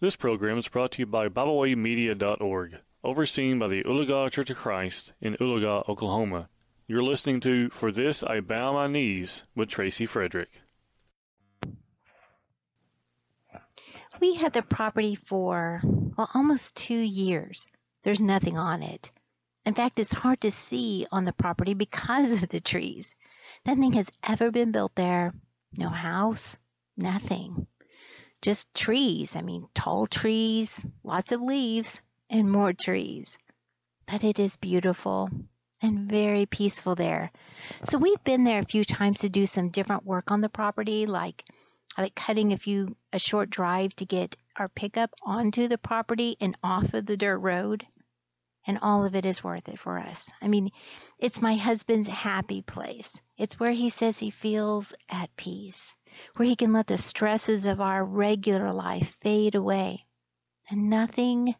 This program is brought to you by BibleWayMedia.org, overseen by the Oologah Church of Christ in Oologah, Oklahoma. You're listening to For This I Bow My Knees with Tracy Frederick. We had the property for, well, almost two years. There's nothing on it. In fact, it's hard to see on the property because of the trees. Nothing has ever been built there. No house, nothing just trees. I mean, tall trees, lots of leaves, and more trees. But it is beautiful and very peaceful there. So we've been there a few times to do some different work on the property, like like cutting a few a short drive to get our pickup onto the property and off of the dirt road. And all of it is worth it for us. I mean, it's my husband's happy place. It's where he says he feels at peace where he can let the stresses of our regular life fade away and nothing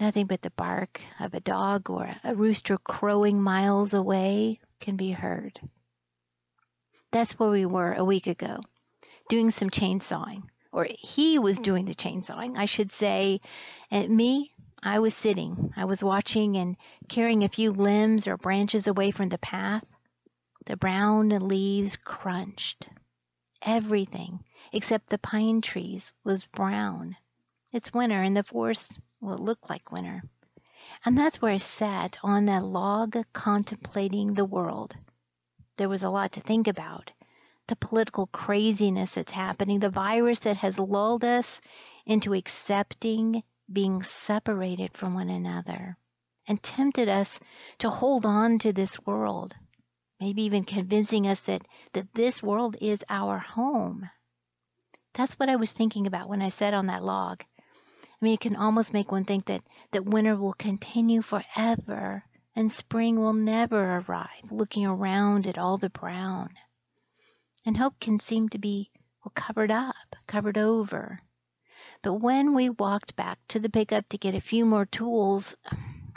nothing but the bark of a dog or a rooster crowing miles away can be heard. That's where we were a week ago, doing some chainsawing. Or he was hmm. doing the chainsawing, I should say. And me, I was sitting. I was watching and carrying a few limbs or branches away from the path. The brown leaves crunched. Everything, except the pine trees, was brown. It's winter and the forest, will look like winter. And that's where I sat on a log contemplating the world. There was a lot to think about. The political craziness that's happening, the virus that has lulled us into accepting being separated from one another and tempted us to hold on to this world maybe even convincing us that, that this world is our home. That's what I was thinking about when I sat on that log. I mean, it can almost make one think that, that winter will continue forever and spring will never arrive, looking around at all the brown. And hope can seem to be well, covered up, covered over. But when we walked back to the pickup to get a few more tools,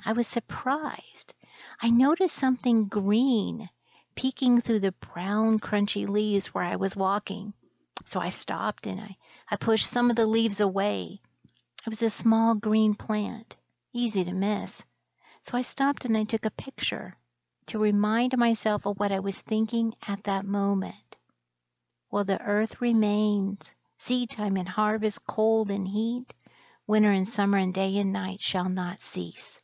I was surprised. I noticed something green peeking through the brown, crunchy leaves where I was walking. So I stopped and I, I pushed some of the leaves away. It was a small green plant, easy to miss. So I stopped and I took a picture to remind myself of what I was thinking at that moment. While the earth remains, seed time and harvest, cold and heat, winter and summer and day and night shall not cease.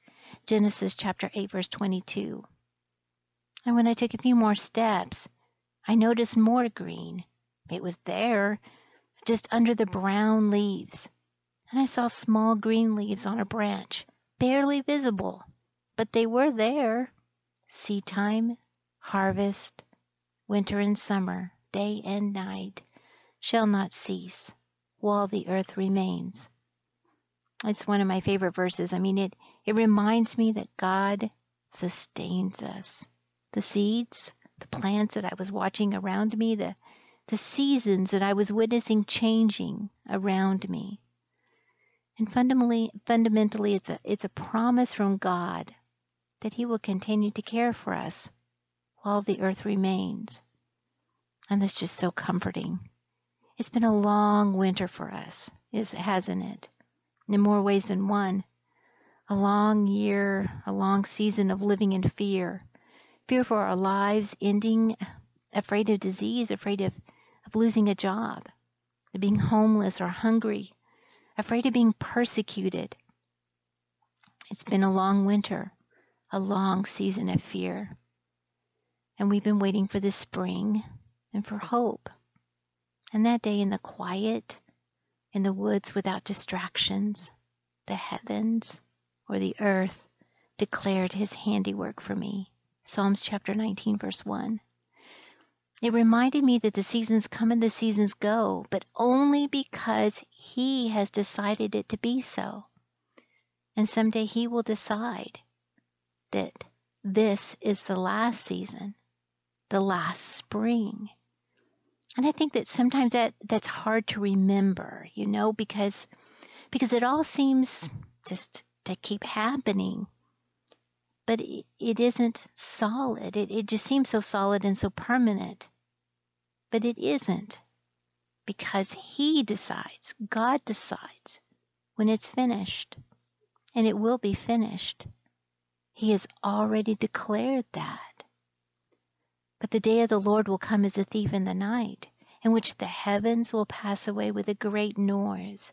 Genesis chapter 8 verse 22. And when I took a few more steps, I noticed more green. It was there, just under the brown leaves. And I saw small green leaves on a branch, barely visible, but they were there. Seed time, harvest, winter and summer, day and night, shall not cease while the earth remains. It's one of my favorite verses. I mean, it, it reminds me that God sustains us the seeds, the plants that I was watching around me, the, the seasons that I was witnessing changing around me. And fundamentally, fundamentally, it's a, it's a promise from God that He will continue to care for us while the earth remains. And that's just so comforting. It's been a long winter for us, hasn't it? In more ways than one. A long year, a long season of living in fear, fear for our lives ending, afraid of disease, afraid of, of losing a job, of being homeless or hungry, afraid of being persecuted. It's been a long winter, a long season of fear. And we've been waiting for the spring and for hope. And that day in the quiet, in the woods without distractions, the heavens or the earth declared his handiwork for me. Psalms chapter 19 verse 1. It reminded me that the seasons come and the seasons go, but only because He has decided it to be so. And someday He will decide that this is the last season, the last spring. And I think that sometimes that, that's hard to remember, you know, because, because it all seems just to keep happening but it, isn't solid. It, it just seems so solid and so permanent. But it isn't because He decides, God decides when it's finished. And it will be finished. He has already declared that. But the day of the Lord will come as a thief in the night, in which the heavens will pass away with a great noise,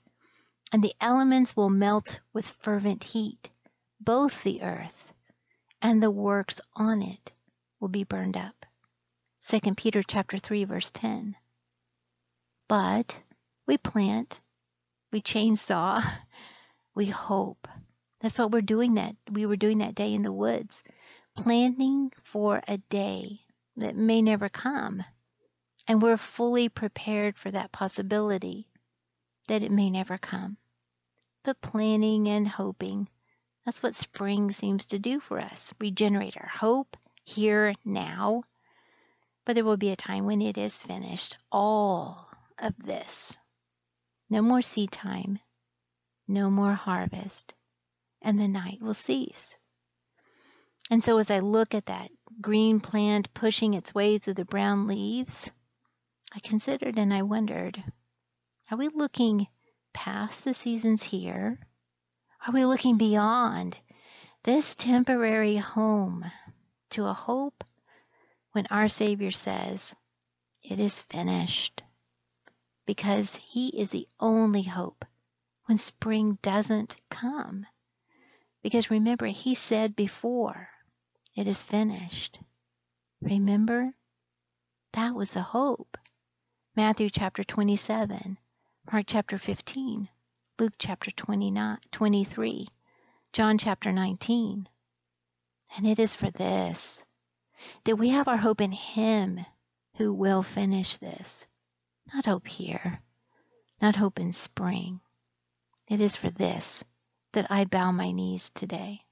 and the elements will melt with fervent heat. Both the earth and the works on it will be burned up. 2 Peter chapter 3 verse 10. But we plant, we chainsaw, we hope. That's what we're doing that we were doing that day in the woods, planning for a day that may never come. And we're fully prepared for that possibility that it may never come. But planning and hoping, that's what spring seems to do for us. Regenerate our hope here, now. But there will be a time when it is finished. All of this. No more seed time, no more harvest, and the night will cease. And so as I look at that green plant pushing its way through the brown leaves, I considered and I wondered, are we looking past the seasons here? Are we looking beyond this temporary home to a hope when our Savior says, It is finished? Because He is the only hope when spring doesn't come. Because remember, He said before, It is finished. Remember? That was the hope. Matthew chapter 27, Mark chapter 15, Luke chapter 29, 23, John chapter 19. And it is for this that we have our hope in Him who will finish this. Not hope here, not hope in spring. It is for this that I bow my knees today.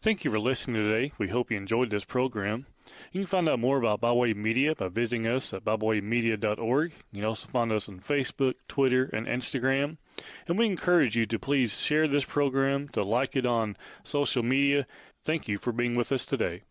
Thank you for listening today. We hope you enjoyed this program. You can find out more about BibleWay Media by visiting us at biblewaymedia.org. You can also find us on Facebook, Twitter, and Instagram. And we encourage you to please share this program, to like it on social media. Thank you for being with us today.